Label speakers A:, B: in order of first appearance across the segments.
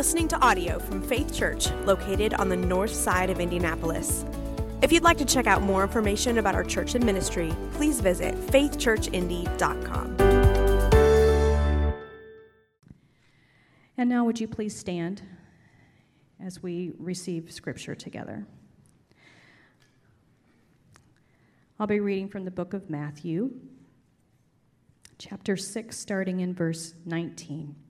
A: listening to audio from Faith Church, located on the north side of Indianapolis. If you'd like to check out more information about our church and ministry, please visit faithchurchindy.com.
B: And now, would you please stand as we receive scripture together? I'll be reading from the book of Matthew, chapter 6, starting in verse 19.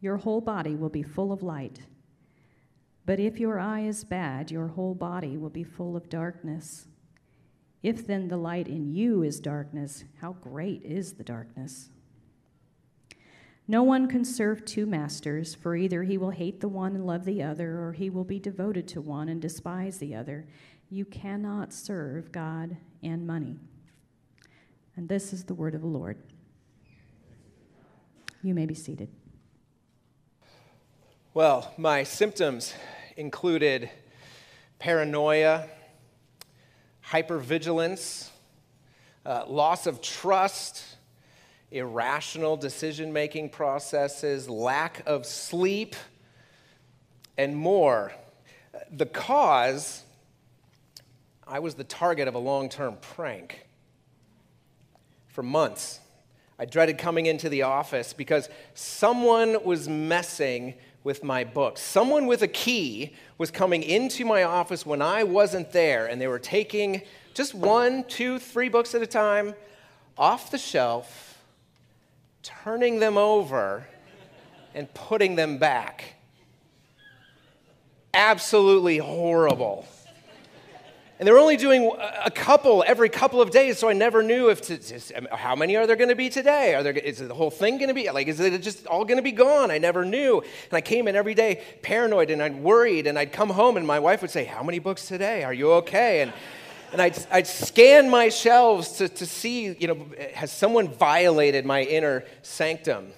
B: your whole body will be full of light. But if your eye is bad, your whole body will be full of darkness. If then the light in you is darkness, how great is the darkness? No one can serve two masters, for either he will hate the one and love the other, or he will be devoted to one and despise the other. You cannot serve God and money. And this is the word of the Lord. You may be seated.
C: Well, my symptoms included paranoia, hypervigilance, uh, loss of trust irrational decision making processes, lack of sleep, and more. The cause, I was the target of a long term prank. For months, I dreaded coming into the office because someone was messing with my books. Someone with a key was coming into my office when I wasn't there, and they were taking just one, two, three books at a time off the shelf turning them over and putting them back. Absolutely horrible. And they were only doing a couple every couple of days, so I never knew if to, how many are there going to be today? Are there is the whole thing going to be like is it just all going to be gone? I never knew, and I came in every day paranoid and I'd worried, and I'd come home and my wife would say, "How many books today? Are you okay?" And and I'd, I'd scan my shelves to, to see, you know, has someone violated my inner sanctum?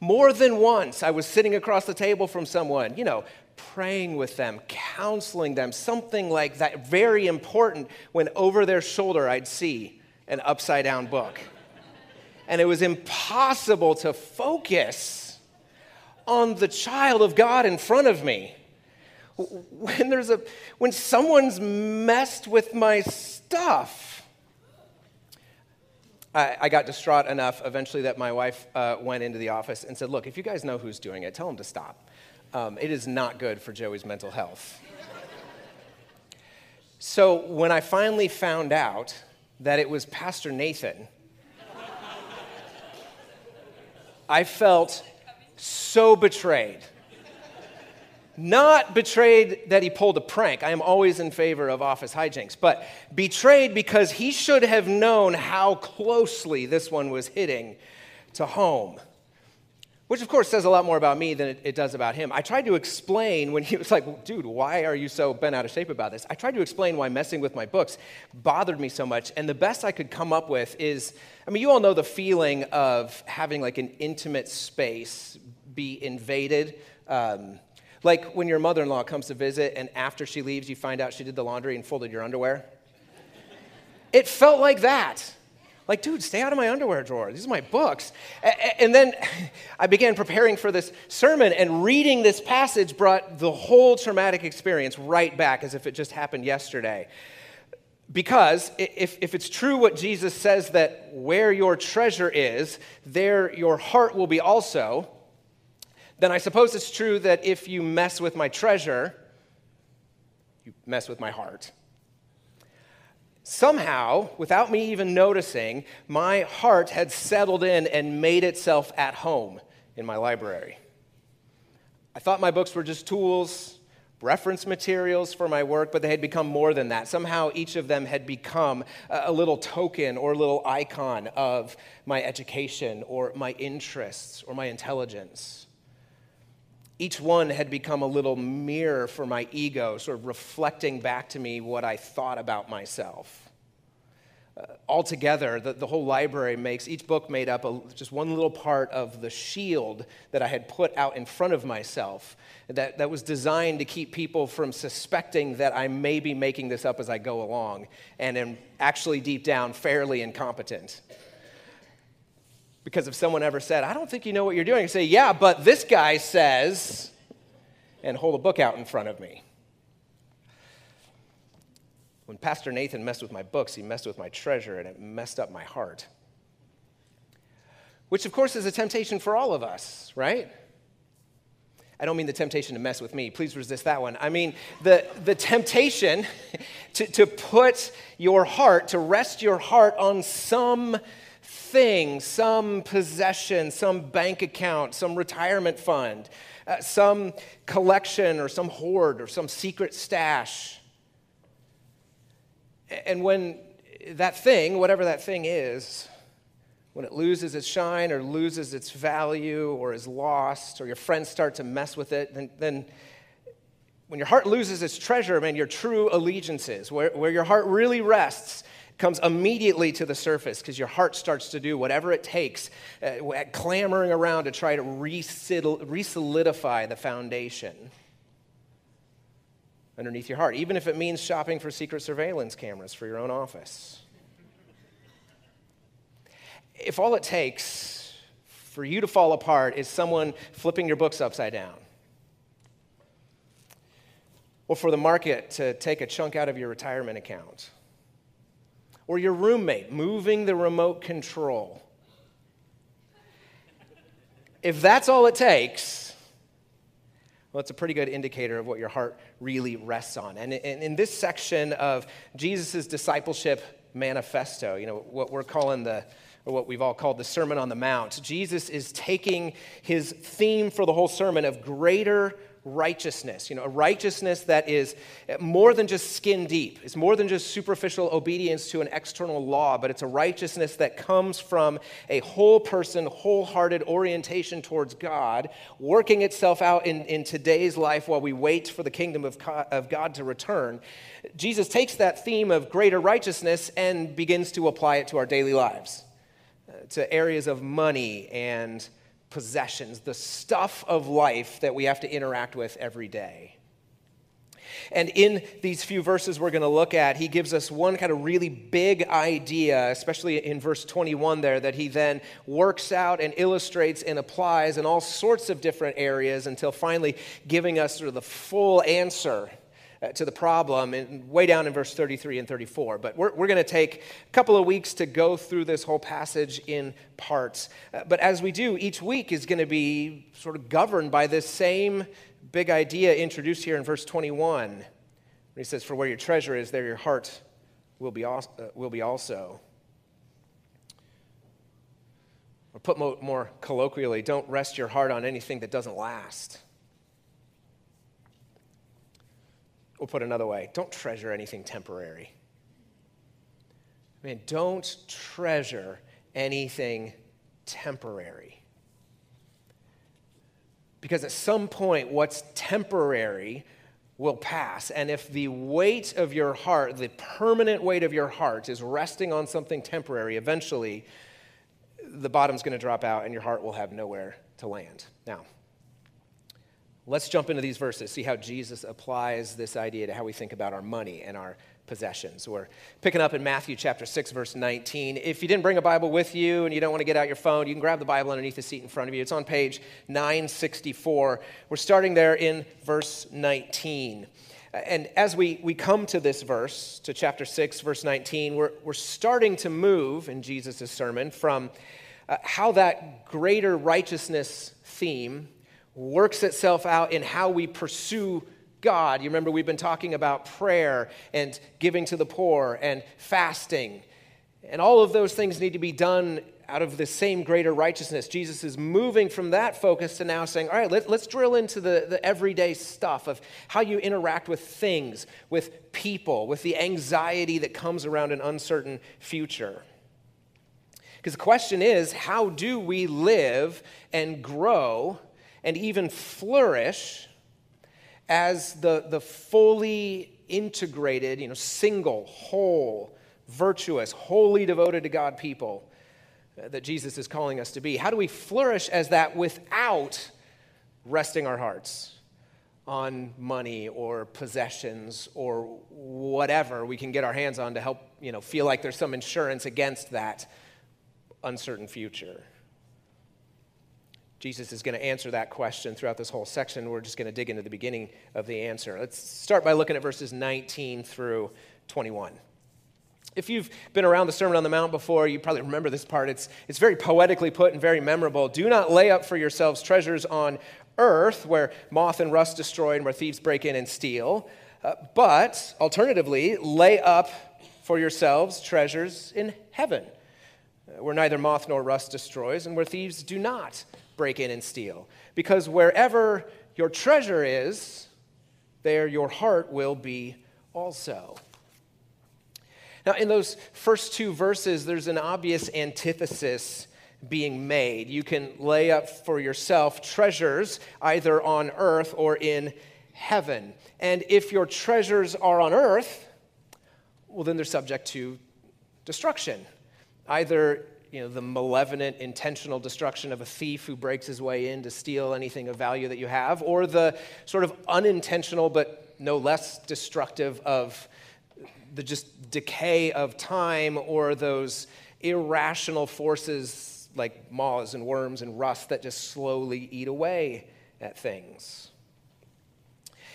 C: More than once, I was sitting across the table from someone, you know, praying with them, counseling them, something like that, very important, when over their shoulder I'd see an upside down book. And it was impossible to focus on the child of God in front of me when there's a when someone's messed with my stuff I, I got distraught enough eventually that my wife uh, went into the office and said look if you guys know who's doing it tell them to stop um, it is not good for joey's mental health so when i finally found out that it was pastor nathan i felt so betrayed not betrayed that he pulled a prank. I am always in favor of office hijinks, but betrayed because he should have known how closely this one was hitting to home. Which, of course, says a lot more about me than it, does about him. I tried to explain when he was like, dude, why are you so bent out of shape about this? I tried to explain why messing with my books bothered me so much. And the best I could come up with is I mean, you all know the feeling of having like an intimate space be invaded. Um, like when your mother in law comes to visit and after she leaves, you find out she did the laundry and folded your underwear. it felt like that. Like, dude, stay out of my underwear drawer. These are my books. And then I began preparing for this sermon, and reading this passage brought the whole traumatic experience right back as if it just happened yesterday. Because if, if it's true what Jesus says that where your treasure is, there your heart will be also, then I suppose it's true that if you mess with my treasure, you mess with my heart. Somehow, without me even noticing, my heart had settled in and made itself at home in my library. I thought my books were just tools, reference materials for my work, but they had become more than that. Somehow each of them had become a little token or a little icon of my education or my interests or my intelligence. Each one had become a little mirror for my ego, sort of reflecting back to me what I thought about myself. Uh, altogether, the, the whole library makes each book made up a, just one little part of the shield that I had put out in front of myself that, that was designed to keep people from suspecting that I may be making this up as I go along and am actually deep down fairly incompetent. Because if someone ever said, I don't think you know what you're doing, I say, Yeah, but this guy says, and hold a book out in front of me. When Pastor Nathan messed with my books, he messed with my treasure and it messed up my heart. Which, of course, is a temptation for all of us, right? I don't mean the temptation to mess with me. Please resist that one. I mean the, the temptation to, to put your heart, to rest your heart on some thing, some possession, some bank account, some retirement fund, uh, some collection or some hoard or some secret stash. And when that thing, whatever that thing is, when it loses its shine or loses its value or is lost or your friends start to mess with it, then, then when your heart loses its treasure, man, your true allegiances, where, where your heart really rests, comes immediately to the surface because your heart starts to do whatever it takes, uh, clamoring around to try to resolidify the foundation underneath your heart, even if it means shopping for secret surveillance cameras for your own office. If all it takes for you to fall apart is someone flipping your books upside down, or for the market to take a chunk out of your retirement account, or your roommate moving the remote control. If that's all it takes, well, it's a pretty good indicator of what your heart really rests on. And in this section of Jesus' discipleship manifesto, you know, what we're calling the, what we've all called the Sermon on the Mount, Jesus is taking his theme for the whole sermon of greater righteousness, you know, a righteousness that is more than just skin deep. It's more than just superficial obedience to an external law, but it's a righteousness that comes from a whole person, wholehearted orientation towards God, working itself out in, in today's life while we wait for the kingdom of of God to return. Jesus takes that theme of greater righteousness and begins to apply it to our daily lives, uh, to areas of money and possessions, the stuff of life that we have to interact with every day. And in these few verses we're going to look at, he gives us one kind of really big idea, especially in verse 21 there, that he then works out and illustrates and applies in all sorts of different areas until finally giving us sort of the full answer to the problem, and way down in verse 33 and 34. But we're, we're going to take a couple of weeks to go through this whole passage in parts. Uh, but as we do, each week is going to be sort of governed by this same big idea introduced here in verse 21. When he says, For where your treasure is, there your heart will be, also, uh, will be also. Or put more, more colloquially, don't rest your heart on anything that doesn't last. We'll put another way don't treasure anything temporary. I mean, don't treasure anything temporary. Because at some point, what's temporary will pass. And if the weight of your heart, the permanent weight of your heart, is resting on something temporary, eventually the bottom's going to drop out and your heart will have nowhere to land. Now, Let's jump into these verses, see how Jesus applies this idea to how we think about our money and our possessions. We're picking up in Matthew chapter 6, verse 19. If you didn't bring a Bible with you and you don't want to get out your phone, you can grab the Bible underneath the seat in front of you. It's on page 964. We're starting there in verse 19. And as we, we come to this verse, to chapter 6, verse 19, we're, we're starting to move in Jesus' sermon from uh, how that greater righteousness theme works itself out in how we pursue God. You remember we've been talking about prayer and giving to the poor and fasting. And all of those things need to be done out of the same greater righteousness. Jesus is moving from that focus to now saying, all right, let, us drill into the, the everyday stuff of how you interact with things, with people, with the anxiety that comes around an uncertain future. Because the question is, how do we live and grow and even flourish as the, the fully integrated, you know, single, whole, virtuous, wholly devoted to God people uh, that Jesus is calling us to be? How do we flourish as that without resting our hearts on money or possessions or whatever we can get our hands on to help, you know, feel like there's some insurance against that uncertain future? Jesus is going to answer that question throughout this whole section. We're just going to dig into the beginning of the answer. Let's start by looking at verses 19 through 21. If you've been around the Sermon on the Mount before, you probably remember this part. It's, it's very poetically put and very memorable. Do not lay up for yourselves treasures on earth where moth and rust destroy and where thieves break in and steal. Uh, but alternatively, lay up for yourselves treasures in heaven uh, where neither moth nor rust destroys and where thieves do not break in and steal. Because wherever your treasure is, there your heart will be also. Now, in those first two verses, there's an obvious antithesis being made. You can lay up for yourself treasures either on earth or in heaven. And if your treasures are on earth, well, then they're subject to destruction, either you know, the malevolent, intentional destruction of a thief who breaks his way in to steal anything of value that you have, or the sort of unintentional but no less destructive of the just decay of time or those irrational forces like moths and worms and rust that just slowly eat away at things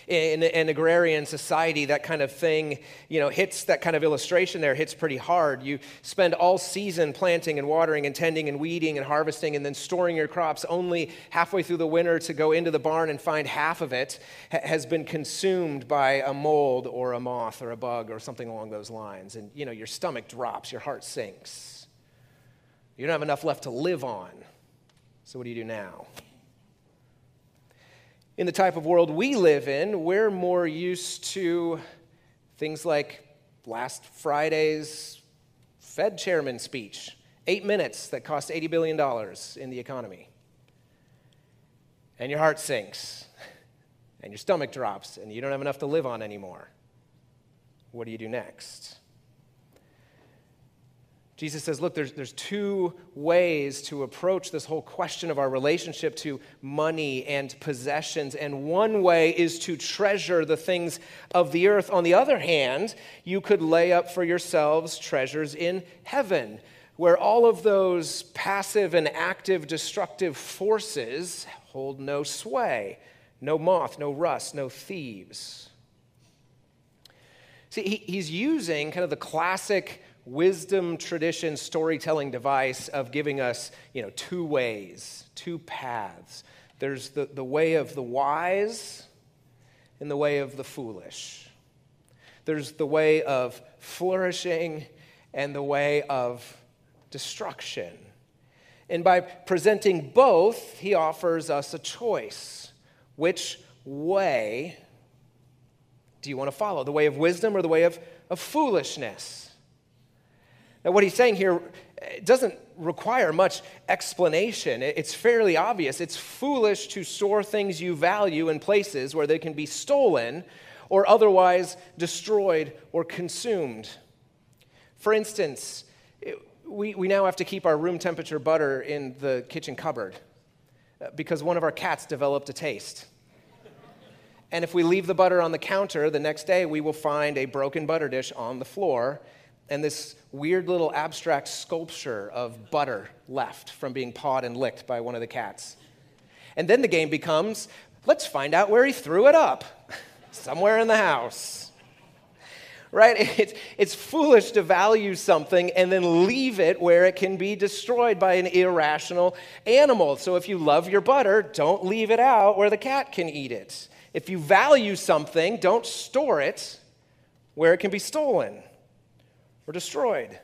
C: in an agrarian society, that kind of thing, you know, hits that kind of illustration there, hits pretty hard. You spend all season planting and watering and tending and weeding and harvesting and then storing your crops only halfway through the winter to go into the barn and find half of it has been consumed by a mold or a moth or a bug or something along those lines. And, you know, your stomach drops, your heart sinks. You don't have enough left to live on. So what do you do now? In the type of world we live in, we're more used to things like last Friday's Fed chairman speech, eight minutes that cost $80 billion in the economy. And your heart sinks, and your stomach drops, and you don't have enough to live on anymore. What do you do next? Jesus says, look, there's, there's two ways to approach this whole question of our relationship to money and possessions. And one way is to treasure the things of the earth. On the other hand, you could lay up for yourselves treasures in heaven, where all of those passive and active destructive forces hold no sway no moth, no rust, no thieves. See, he, he's using kind of the classic wisdom tradition storytelling device of giving us you know two ways two paths. There's the, the way of the wise and the way of the foolish. There's the way of flourishing and the way of destruction. And by presenting both he offers us a choice. Which way do you want to follow? The way of wisdom or the way of, of foolishness now, what he's saying here doesn't require much explanation. It's fairly obvious. It's foolish to store things you value in places where they can be stolen or otherwise destroyed or consumed. For instance, we, we now have to keep our room temperature butter in the kitchen cupboard uh, because one of our cats developed a taste. And if we leave the butter on the counter, the next day we will find a broken butter dish on the floor and this weird little abstract sculpture of butter left from being pawed and licked by one of the cats. And then the game becomes let's find out where he threw it up somewhere in the house. Right? It's, it's foolish to value something and then leave it where it can be destroyed by an irrational animal. So if you love your butter, don't leave it out where the cat can eat it. If you value something, don't store it where it can be stolen or destroyed.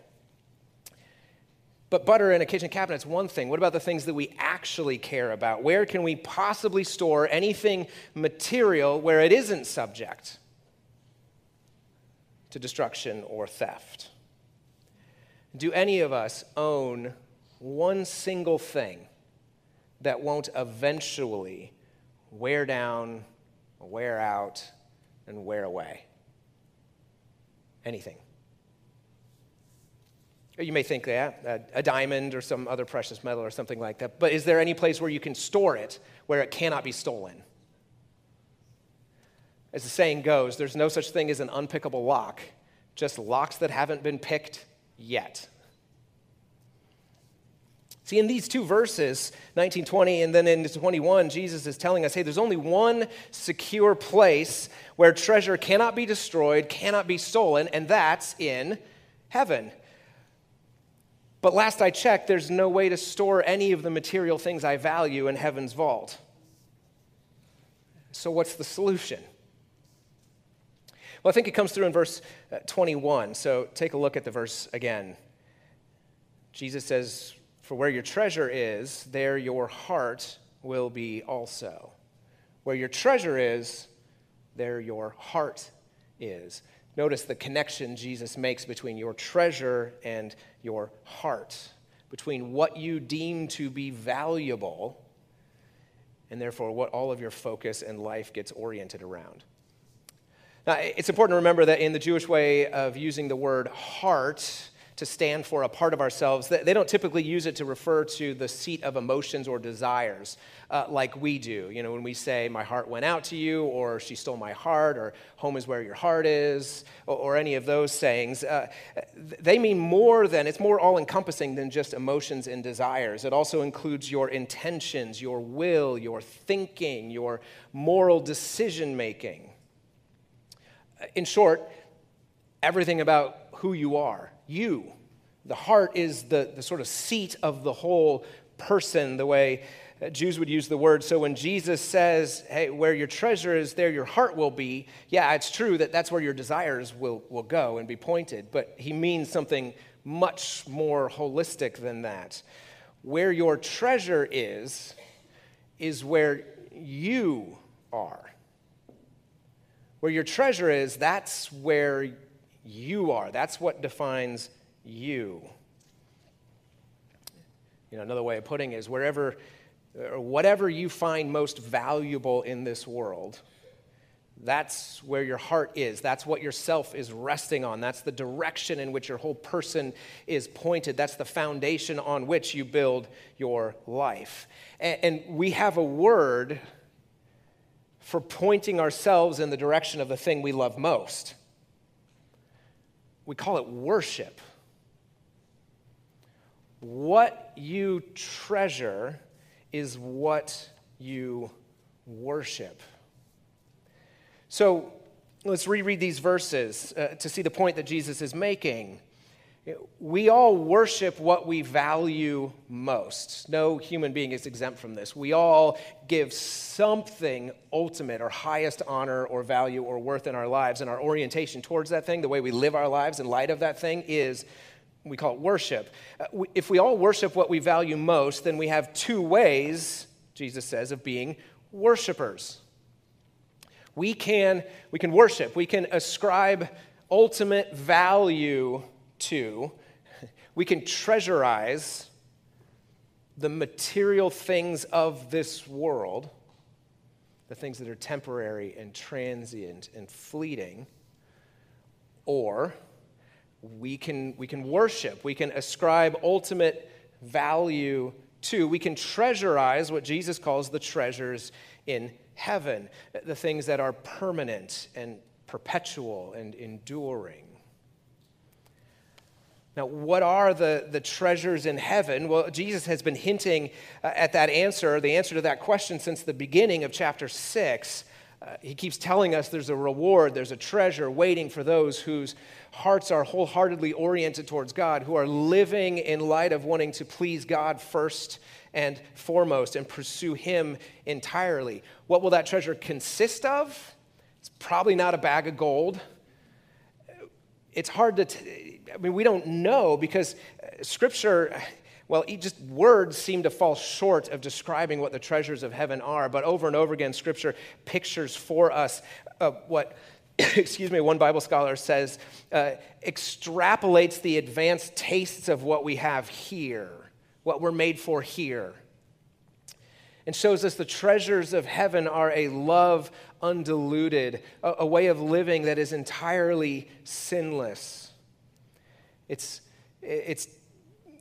C: But butter in a kitchen cabinet is one thing. What about the things that we actually care about? Where can we possibly store anything material where it isn't subject to destruction or theft? Do any of us own one single thing that won't eventually wear down, wear out, and wear away? Anything. You may think, yeah, a, diamond or some other precious metal or something like that. But is there any place where you can store it where it cannot be stolen? As the saying goes, there's no such thing as an unpickable lock, just locks that haven't been picked yet. See, in these two verses, 19, 20, and then in 21, Jesus is telling us hey, there's only one secure place where treasure cannot be destroyed, cannot be stolen, and that's in heaven. But last I checked, there's no way to store any of the material things I value in heaven's vault. So, what's the solution? Well, I think it comes through in verse uh, 21. So, take a look at the verse again. Jesus says, For where your treasure is, there your heart will be also. Where your treasure is, there your heart is. Notice the connection Jesus makes between your treasure and your heart, between what you deem to be valuable and therefore what all of your focus and life gets oriented around. Now, it's important to remember that in the Jewish way of using the word heart, to stand for a part of ourselves. They don't typically use it to refer to the seat of emotions or desires uh, like we do. You know, when we say, my heart went out to you, or she stole my heart, or home is where your heart is, or, or any of those sayings, uh, they mean more than, it's more all encompassing than just emotions and desires. It also includes your intentions, your will, your thinking, your moral decision making. In short, everything about who you are you. The heart is the, the sort of seat of the whole person, the way uh, Jews would use the word. So when Jesus says, hey, where your treasure is, there your heart will be, yeah, it's true that that's where your desires will, will go and be pointed, but he means something much more holistic than that. Where your treasure is, is where you are. Where your treasure is, that's where you are. That's what defines you. You know, another way of putting it is wherever or whatever you find most valuable in this world, that's where your heart is. That's what your self is resting on. That's the direction in which your whole person is pointed. That's the foundation on which you build your life. And, and we have a word for pointing ourselves in the direction of the thing we love most we call it worship. What you treasure is what you worship. So let's reread these verses uh, to see the point that Jesus is making. We all worship what we value most. No human being is exempt from this. We all give something ultimate or highest honor or value or worth in our lives, and our orientation towards that thing, the way we live our lives in light of that thing, is we call it worship. Uh, if we all worship what we value most, then we have two ways, Jesus says, of being worshipers. We can, we can worship, we can ascribe ultimate value to, we can treasurize the material things of this world, the things that are temporary and transient and fleeting, or we can, we can worship, we can ascribe ultimate value to, we can treasurize what Jesus calls the treasures in heaven, the things that are permanent and perpetual and enduring. Now, what are the, the treasures in heaven? Well, Jesus has been hinting uh, at that answer, the answer to that question, since the beginning of chapter 6. Uh, he keeps telling us there's a reward, there's a treasure waiting for those whose hearts are wholeheartedly oriented towards God, who are living in light of wanting to please God first and foremost and pursue Him entirely. What will that treasure consist of? It's probably not a bag of gold. It's hard to. T- I mean, we don't know because uh, Scripture, well, just words seem to fall short of describing what the treasures of heaven are. But over and over again, Scripture pictures for us uh, what, excuse me, one Bible scholar says uh, extrapolates the advanced tastes of what we have here, what we're made for here. and shows us the treasures of heaven are a love undiluted, a, a way of living that is entirely sinless. It's, it's,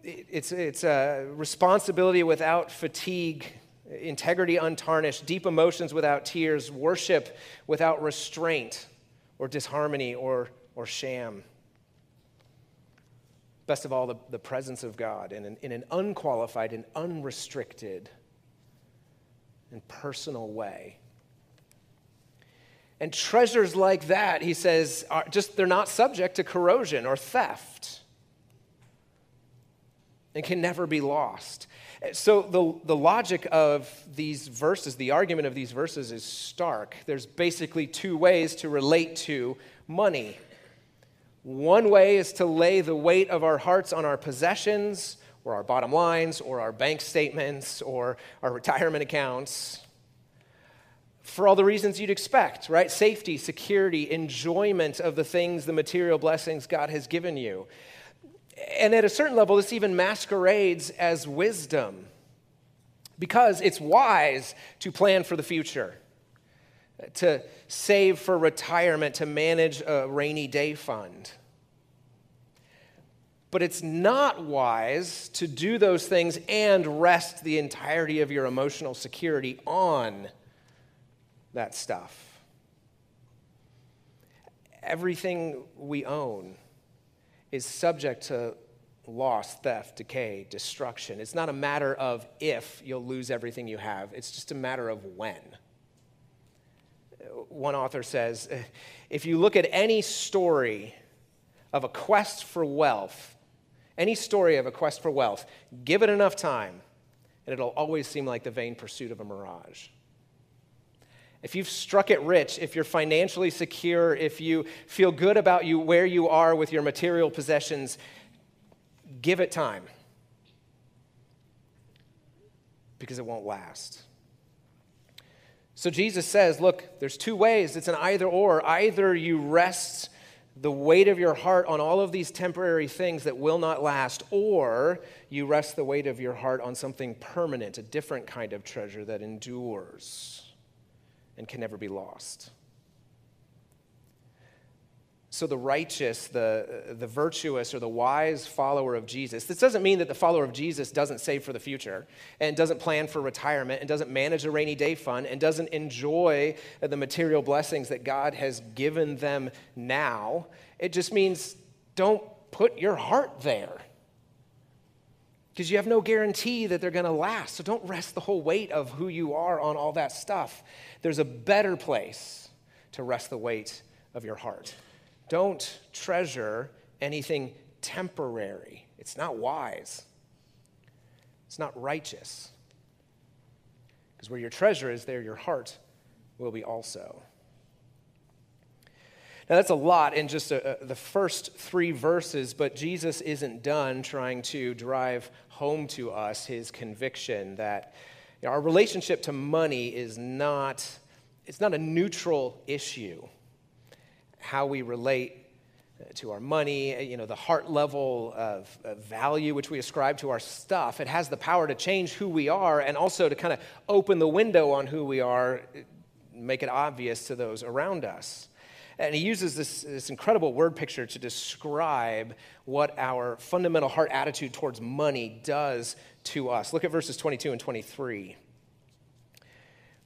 C: it's, it's a responsibility without fatigue, integrity untarnished, deep emotions without tears, worship without restraint or disharmony or, or sham. Best of all, the, the presence of God in an, in an unqualified and unrestricted and personal way. And treasures like that, he says, are just they're not subject to corrosion or theft and can never be lost. So, the, the logic of these verses, the argument of these verses is stark. There's basically two ways to relate to money. One way is to lay the weight of our hearts on our possessions, or our bottom lines, or our bank statements, or our retirement accounts for all the reasons you'd expect, right? Safety, security, enjoyment of the things, the material blessings God has given you. And at a certain level, this even masquerades as wisdom because it's wise to plan for the future, to save for retirement, to manage a rainy day fund. But it's not wise to do those things and rest the entirety of your emotional security on that stuff. Everything we own is subject to loss, theft, decay, destruction. It's not a matter of if you'll lose everything you have, it's just a matter of when. One author says if you look at any story of a quest for wealth, any story of a quest for wealth, give it enough time, and it'll always seem like the vain pursuit of a mirage if you've struck it rich, if you're financially secure, if you feel good about you where you are with your material possessions, give it time. Because it won't last. So Jesus says, look, there's two ways. It's an either or. Either you rest the weight of your heart on all of these temporary things that will not last, or you rest the weight of your heart on something permanent, a different kind of treasure that endures and can never be lost. So, the righteous, the, the virtuous, or the wise follower of Jesus, this doesn't mean that the follower of Jesus doesn't save for the future and doesn't plan for retirement and doesn't manage a rainy day fund and doesn't enjoy the material blessings that God has given them now. It just means don't put your heart there because you have no guarantee that they're going to last. So don't rest the whole weight of who you are on all that stuff. There's a better place to rest the weight of your heart. Don't treasure anything temporary. It's not wise, it's not righteous. Because where your treasure is, there your heart will be also. Now, that's a lot in just a, a, the first three verses, but Jesus isn't done trying to drive home to us his conviction that you know, our relationship to money is not, it's not a neutral issue. How we relate uh, to our money, you know, the heart level of, of, value which we ascribe to our stuff. It has the power to change who we are and also to kind of open the window on who we are, make it obvious to those around us. And he uses this, this incredible word picture to describe what our fundamental heart attitude towards money does to us. Look at verses 22 and 23.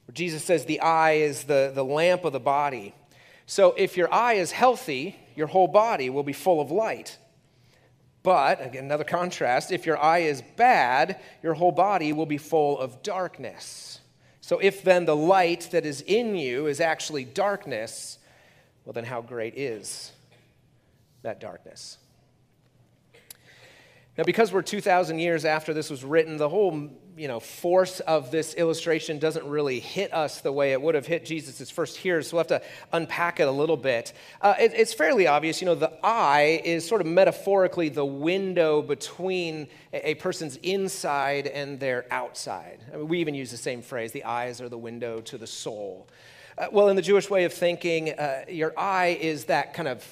C: Where Jesus says, The eye is the, the lamp of the body. So if your eye is healthy, your whole body will be full of light. But, again, another contrast, if your eye is bad, your whole body will be full of darkness. So if then the light that is in you is actually darkness, well, then how great is that darkness? Now, because we're 2,000 years after this was written, the whole you know, force of this illustration doesn't really hit us the way it would have hit Jesus' first hearers, so we'll have to unpack it a little bit. Uh, it, it's fairly obvious, you know, the eye is sort of metaphorically the window between a, a person's inside and their outside. I mean, we even use the same phrase the eyes are the window to the soul. Uh, well, in the Jewish way of thinking, uh, your eye is that kind of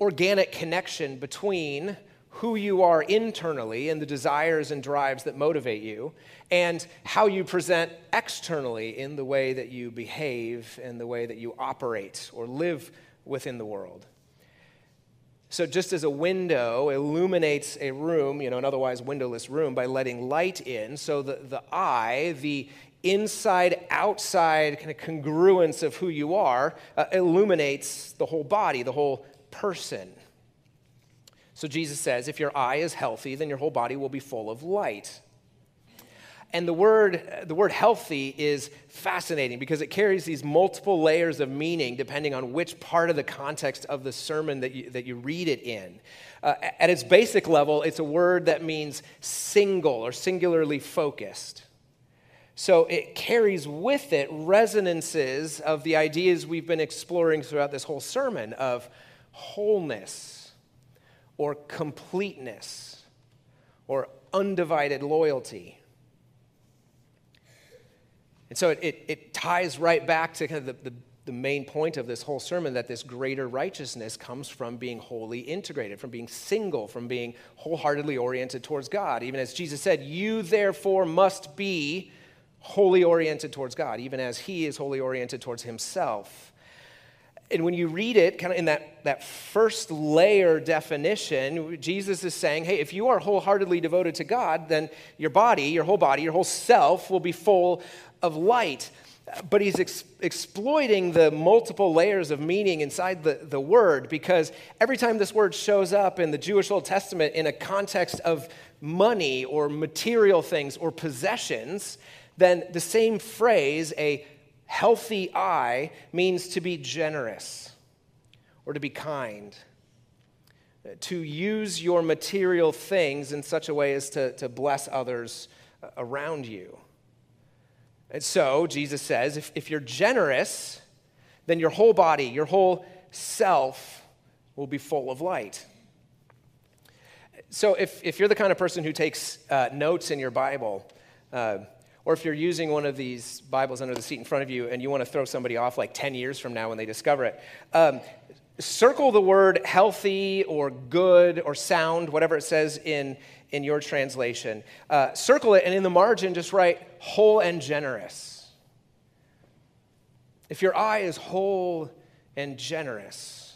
C: organic connection between who you are internally and the desires and drives that motivate you, and how you present externally in the way that you behave and the way that you operate or live within the world. So, just as a window illuminates a room, you know, an otherwise windowless room, by letting light in, so the, the eye, the inside outside kind of congruence of who you are, uh, illuminates the whole body, the whole person. So, Jesus says, if your eye is healthy, then your whole body will be full of light. And the word, the word healthy is fascinating because it carries these multiple layers of meaning depending on which part of the context of the sermon that you, that you read it in. Uh, at its basic level, it's a word that means single or singularly focused. So it carries with it resonances of the ideas we've been exploring throughout this whole sermon of wholeness or completeness or undivided loyalty. And so it, it, it, ties right back to kind of the, the, the main point of this whole sermon that this greater righteousness comes from being wholly integrated, from being single, from being wholeheartedly oriented towards God. Even as Jesus said, You therefore must be wholly oriented towards God, even as He is wholly oriented towards Himself. And when you read it, kind of in that, that first layer definition, Jesus is saying, hey, if you are wholeheartedly devoted to God, then your body, your whole body, your whole self will be full of light. But he's ex- exploiting the multiple layers of meaning inside the, the word because every time this word shows up in the Jewish Old Testament in a context of money or material things or possessions, then the same phrase, a healthy eye, means to be generous or to be kind, to use your material things in such a way as to, to bless others around you. And so, Jesus says, if, if you're generous, then your whole body, your whole self will be full of light. So, if, if you're the kind of person who takes uh, notes in your Bible, uh, or if you're using one of these Bibles under the seat in front of you and you want to throw somebody off like 10 years from now when they discover it, um, circle the word healthy or good or sound, whatever it says in, in your translation. Uh, circle it, and in the margin, just write whole and generous. If your eye is whole and generous,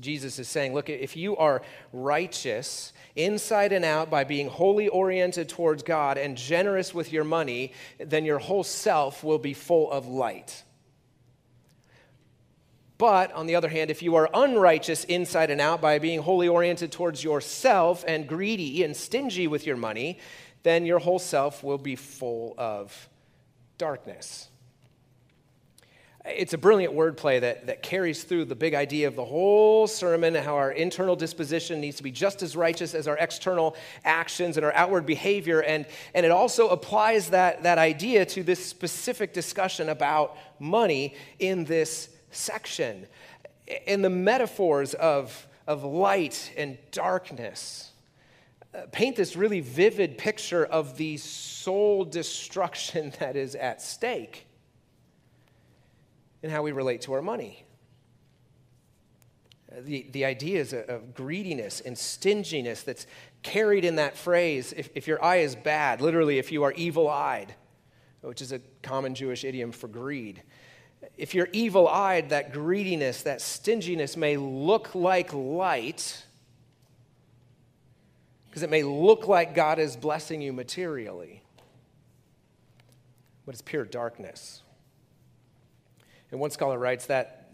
C: Jesus is saying, look, if you are righteous inside and out by being wholly oriented towards God and generous with your money, then your whole self will be full of light. But on the other hand, if you are unrighteous inside and out by being wholly oriented towards yourself and greedy and stingy with your money, then your whole self will be full of darkness. It's a brilliant wordplay that, that carries through the big idea of the whole sermon how our internal disposition needs to be just as righteous as our external actions and our outward behavior. And, and it also applies that, that idea to this specific discussion about money in this section. In the metaphors of, of light and darkness, uh, paint this really vivid picture of the soul destruction that is at stake how we relate to our money. Uh, the, the ideas of greediness and stinginess that's carried in that phrase if, if your eye is bad, literally, if you are evil eyed, which is a common Jewish idiom for greed, if you're evil eyed, that greediness, that stinginess may look like light because it may look like God is blessing you materially, but it's pure darkness. And one scholar writes that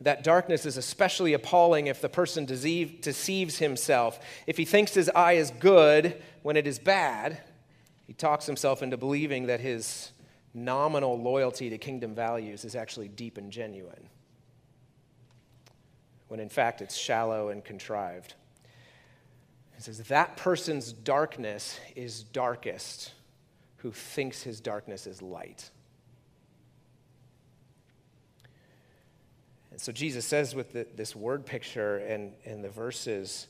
C: that darkness is especially appalling if the person deceive, deceives himself. If he thinks his eye is good when it is bad, he talks himself into believing that his nominal loyalty to kingdom values is actually deep and genuine, when in fact it's shallow and contrived. It says, That person's darkness is darkest who thinks his darkness is light. So Jesus says with the, this word picture and, and the verses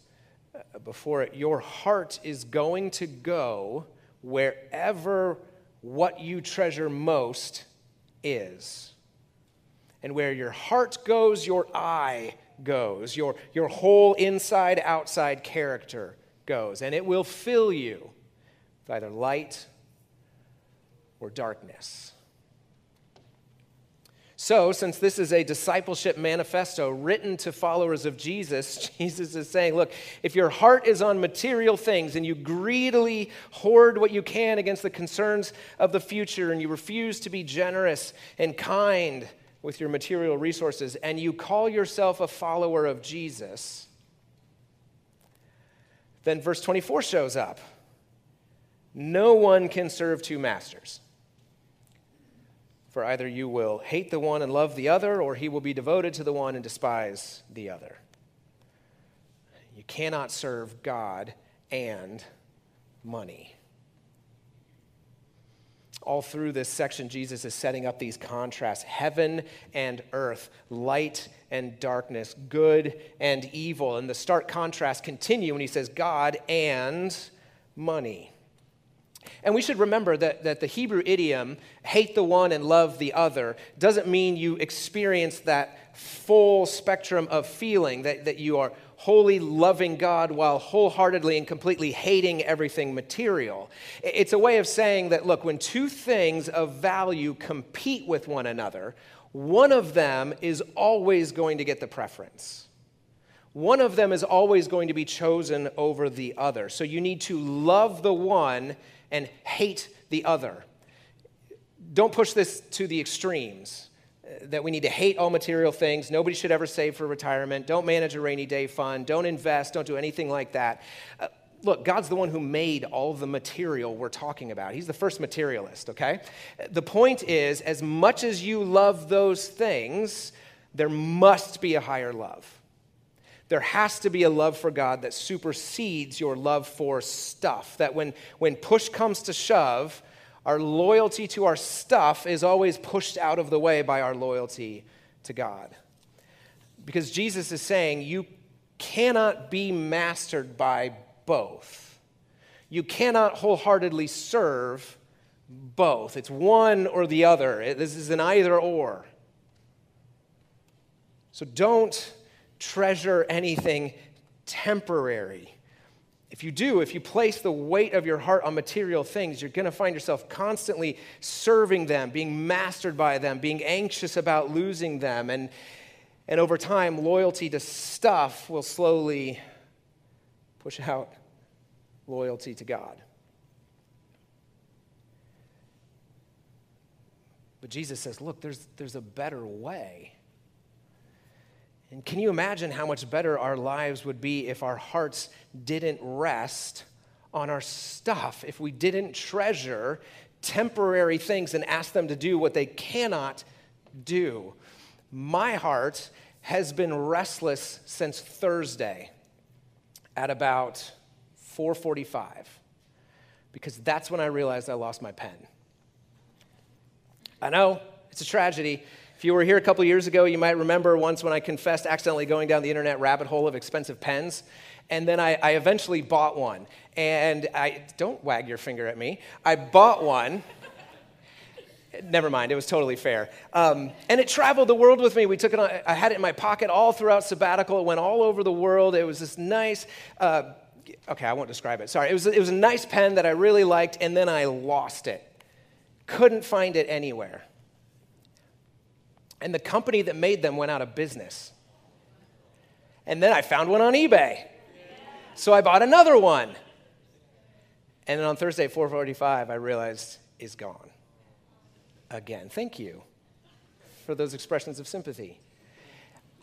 C: uh, before it, Your heart is going to go wherever what you treasure most is. And where your heart goes, your eye goes. Your, your whole inside outside character goes. And it will fill you with either light or darkness. So, since this is a discipleship manifesto written to followers of Jesus, Jesus is saying, look, if your heart is on material things and you greedily hoard what you can against the concerns of the future and you refuse to be generous and kind with your material resources and you call yourself a follower of Jesus, then verse 24 shows up. No one can serve two masters. For either you will hate the one and love the other, or he will be devoted to the one and despise the other. You cannot serve God and money. All through this section, Jesus is setting up these contrasts heaven and earth, light and darkness, good and evil. And the stark contrasts continue when he says God and money. And we should remember that, that the Hebrew idiom, hate the one and love the other, doesn't mean you experience that full spectrum of feeling, that, that you are wholly loving God while wholeheartedly and completely hating everything material. It's a way of saying that, look, when two things of value compete with one another, one of them is always going to get the preference. One of them is always going to be chosen over the other. So you need to love the one and hate the other. Don't push this to the extremes uh, that we need to hate all material things. Nobody should ever save for retirement. Don't manage a rainy day fund. Don't invest. Don't do anything like that. Uh, look, God's the one who made all the material we're talking about. He's the first materialist, okay? The point is, as much as you love those things, there must be a higher love there has to be a love for God that supersedes your love for stuff. That when, when push comes to shove, our loyalty to our stuff is always pushed out of the way by our loyalty to God. Because Jesus is saying you cannot be mastered by both. You cannot wholeheartedly serve both. It's one or the other. This is an either or. So don't treasure anything temporary. If you do, if you place the weight of your heart on material things, you're going to find yourself constantly serving them, being mastered by them, being anxious about losing them. And, and over time, loyalty to stuff will slowly push out loyalty to God. But Jesus says, look, there's, there's a better way. And can you imagine how much better our lives would be if our hearts didn't rest on our stuff, if we didn't treasure temporary things and ask them to do what they cannot do? My heart has been restless since Thursday at about 4:45 because that's when I realized I lost my pen. I know, it's a tragedy. If you were here a couple years ago, you might remember once when I confessed accidentally going down the internet rabbit hole of expensive pens. And then I, I eventually bought one. And I, don't wag your finger at me. I bought one. Never mind, it was totally fair. Um, and it traveled the world with me. We took it on, I had it in my pocket all throughout sabbatical. It went all over the world. It was this nice, uh, okay, I won't describe it. Sorry. It was, it was a nice pen that I really liked, and then I lost it. Couldn't find it anywhere. And the company that made them went out of business. And then I found one on eBay. So I bought another one. And then on Thursday, at 445, I realized is gone. Again, thank you for those expressions of sympathy.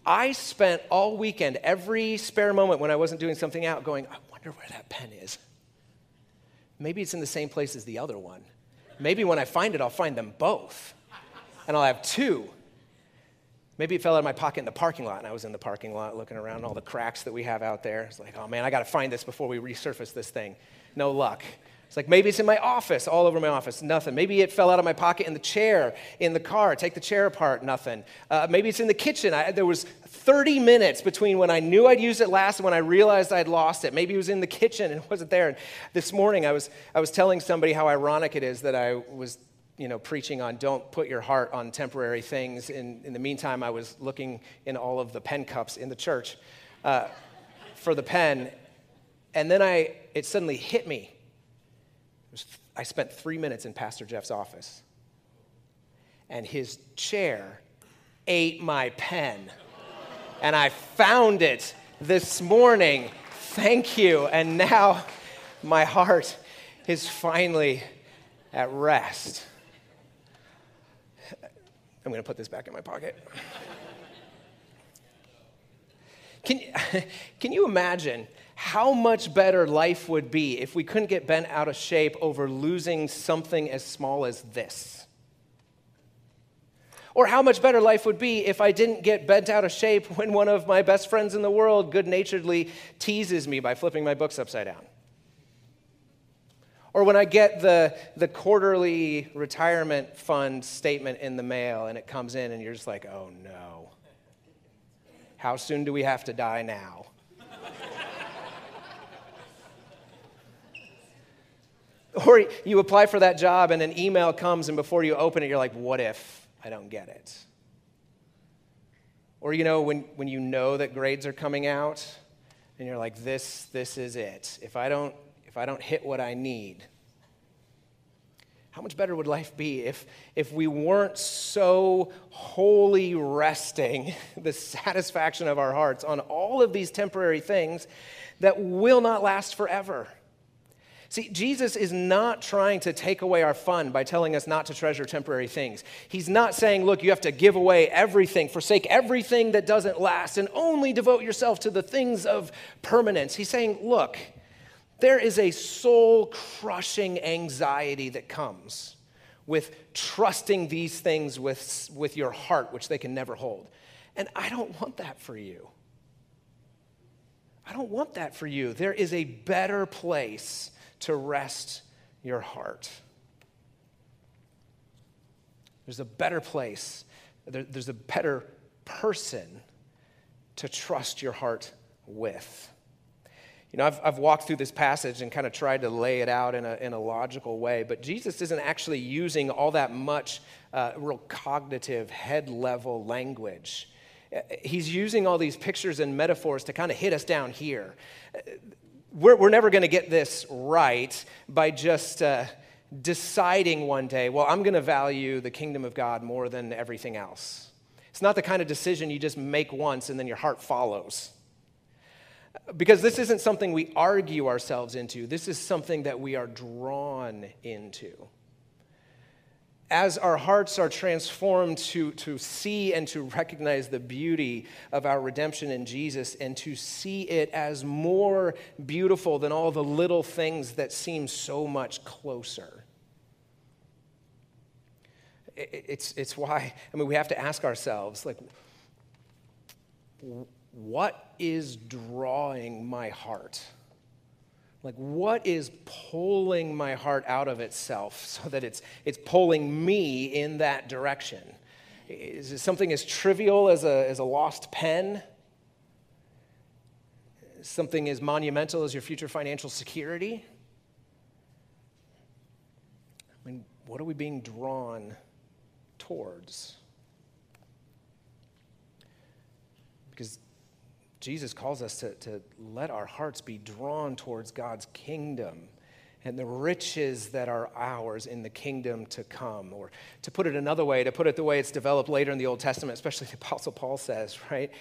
C: I spent all weekend, every spare moment when I wasn't doing something out, going, I wonder where that pen is. Maybe it's in the same place as the other one. Maybe when I find it, I'll find them both. And I'll have two. Maybe it fell out of my pocket in the parking lot, and I was in the parking lot looking around all the cracks that we have out there. It's like, oh man, I got to find this before we resurface this thing. No luck. It's like maybe it's in my office, all over my office, nothing. Maybe it fell out of my pocket in the chair, in the car. Take the chair apart, nothing. Uh, maybe it's in the kitchen. I, there was 30 minutes between when I knew I'd used it last and when I realized I'd lost it. Maybe it was in the kitchen and it wasn't there. And this morning I was, I was telling somebody how ironic it is that I was you know, preaching on don't put your heart on temporary things. In, in the meantime, I was looking in all of the pen cups in the church uh, for the pen. And then I, it suddenly hit me. Was, I spent three minutes in Pastor Jeff's office, and his chair ate my pen. And I found it this morning. Thank you. And now my heart is finally at rest. I'm going to put this back in my pocket. Can, can you imagine how much better life would be if we couldn't get bent out of shape over losing something as small as this? Or how much better life would be if I didn't get bent out of shape when one of my best friends in the world good naturedly teases me by flipping my books upside down? Or when I get the, the quarterly retirement fund statement in the mail and it comes in and you're just like, oh no. How soon do we have to die now? or you apply for that job and an email comes and before you open it, you're like, what if I don't get it? Or, you know, when, when you know that grades are coming out and you're like, this, this is it. If I don't if I don't hit what I need? How much better would life be if, if we weren't so wholly resting the satisfaction of our hearts on all of these temporary things that will not last forever? See, Jesus is not trying to take away our fun by telling us not to treasure temporary things. He's not saying, look, you have to give away everything, forsake everything that doesn't last, and only devote yourself to the things of permanence. He's saying, look, there is a soul crushing anxiety that comes with trusting these things with, with your heart, which they can never hold. And I don't want that for you. I don't want that for you. There is a better place to rest your heart. There's a better place, there's a better person to trust your heart with. You know, I've, I've walked through this passage and kind of tried to lay it out in a, in a logical way, but Jesus isn't actually using all that much uh, real cognitive, head level language. Uh, he's using all these pictures and metaphors to kind of hit us down here. Uh, we're, we're never going to get this right by just uh, deciding one day, well, I'm going to value the kingdom of God more than everything else. It's not the kind of decision you just make once and then your heart follows. Because this isn't something we argue ourselves into, this is something that we are drawn into. As our hearts are transformed to, to see and to recognize the beauty of our redemption in Jesus and to see it as more beautiful than all the little things that seem so much closer. It's, it's why, I mean, we have to ask ourselves, like, what is drawing my heart? Like, what is pulling my heart out of itself so that it's, it's pulling me in that direction? Is it something as trivial as a, as a lost pen? Something as monumental as your future financial security? I mean, what are we being drawn towards? Because Jesus calls us to, to let our hearts be drawn towards God's kingdom and the riches that are ours in the kingdom to come. Or to put it another way, to put it the way it's developed later in the Old Testament, especially the Apostle Paul says, right?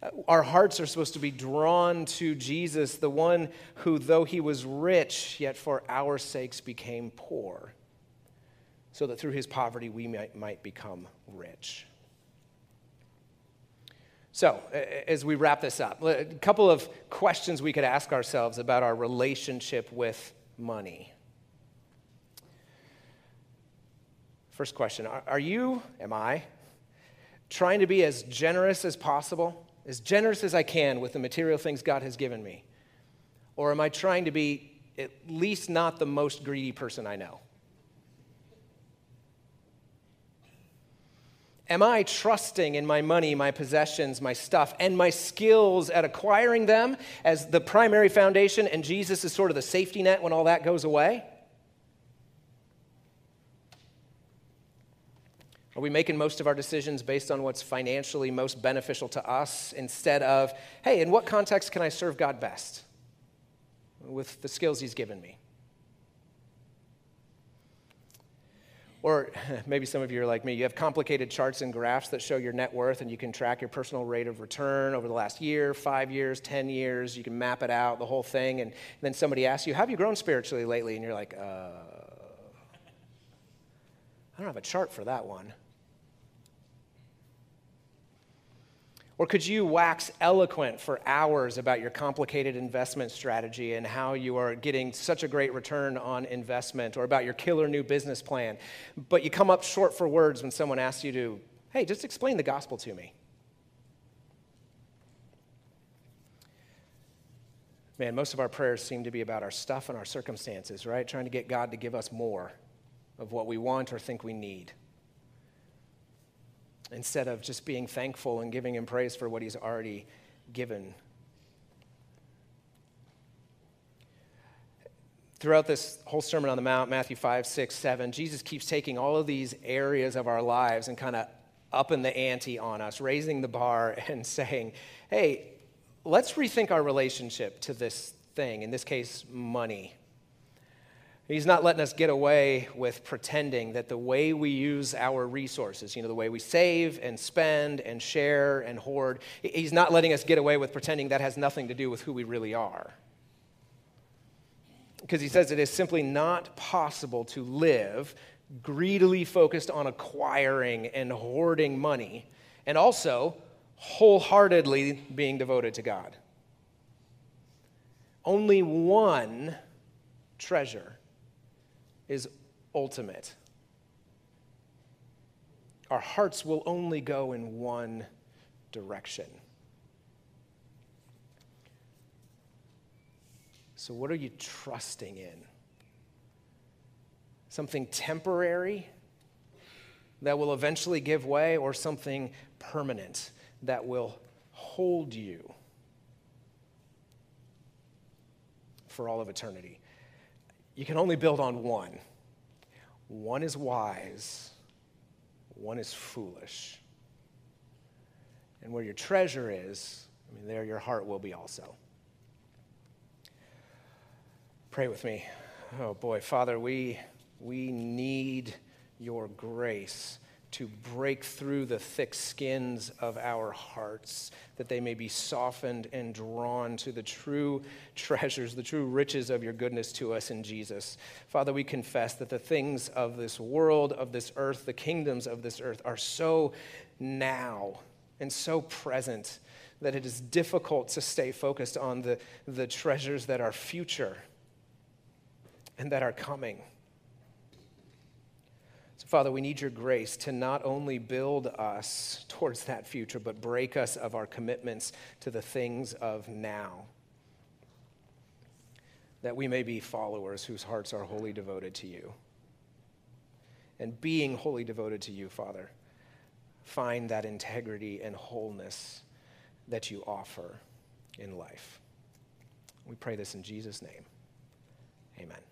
C: Uh, our hearts are supposed to be drawn to Jesus, the one who, though he was rich, yet for our sakes became poor, so that through his poverty we might, might become rich. So, as we wrap this up, a couple of questions we could ask ourselves about our relationship with money. First question Are you, am I, trying to be as generous as possible, as generous as I can with the material things God has given me? Or am I trying to be at least not the most greedy person I know? Am I trusting in my money, my possessions, my stuff, and my skills at acquiring them as the primary foundation, and Jesus is sort of the safety net when all that goes away? Are we making most of our decisions based on what's financially most beneficial to us instead of, hey, in what context can I serve God best with the skills He's given me? Or maybe some of you are like me. You have complicated charts and graphs that show your net worth, and you can track your personal rate of return over the last year, five years, 10 years. You can map it out, the whole thing. And then somebody asks you, Have you grown spiritually lately? And you're like, uh, I don't have a chart for that one. Or could you wax eloquent for hours about your complicated investment strategy and how you are getting such a great return on investment or about your killer new business plan? But you come up short for words when someone asks you to, hey, just explain the gospel to me. Man, most of our prayers seem to be about our stuff and our circumstances, right? Trying to get God to give us more of what we want or think we need instead of just being thankful and giving him praise for what he's already given. Throughout this whole Sermon on the Mount, Matthew 5, 6, 7, Jesus keeps taking all of these areas of our lives and kind of upping the ante on us, raising the bar and saying, hey, let's rethink our relationship to this thing, in this case, money. He's not letting us get away with pretending that the way we use our resources, you know, the way we save and spend and share and hoard, he's not letting us get away with pretending that has nothing to do with who we really are. Because he says it is simply not possible to live greedily focused on acquiring and hoarding money and also wholeheartedly being devoted to God. Only one treasure is ultimate. Our hearts will only go in one direction. So, what are you trusting in? Something temporary that will eventually give way, or something permanent that will hold you for all of eternity? You can only build on one. One is wise, one is foolish. And where your treasure is, I mean, there your heart will be also. Pray with me. Oh boy, Father, we, we need your grace to break through the thick skins of our hearts, that they may be softened and drawn to the true treasures, the true riches of your goodness to us in Jesus. Father, we confess that the things of this world, of this earth, the kingdoms of this earth are so now and so present that it is difficult to stay focused on the, the treasures that are future and that are coming. Father, we need your grace to not only build us towards that future, but break us of our commitments to the things of now. That we may be followers whose hearts are wholly devoted to you. And being wholly devoted to you, Father, find that integrity and wholeness that you offer in life. We pray this in Jesus' name. Amen.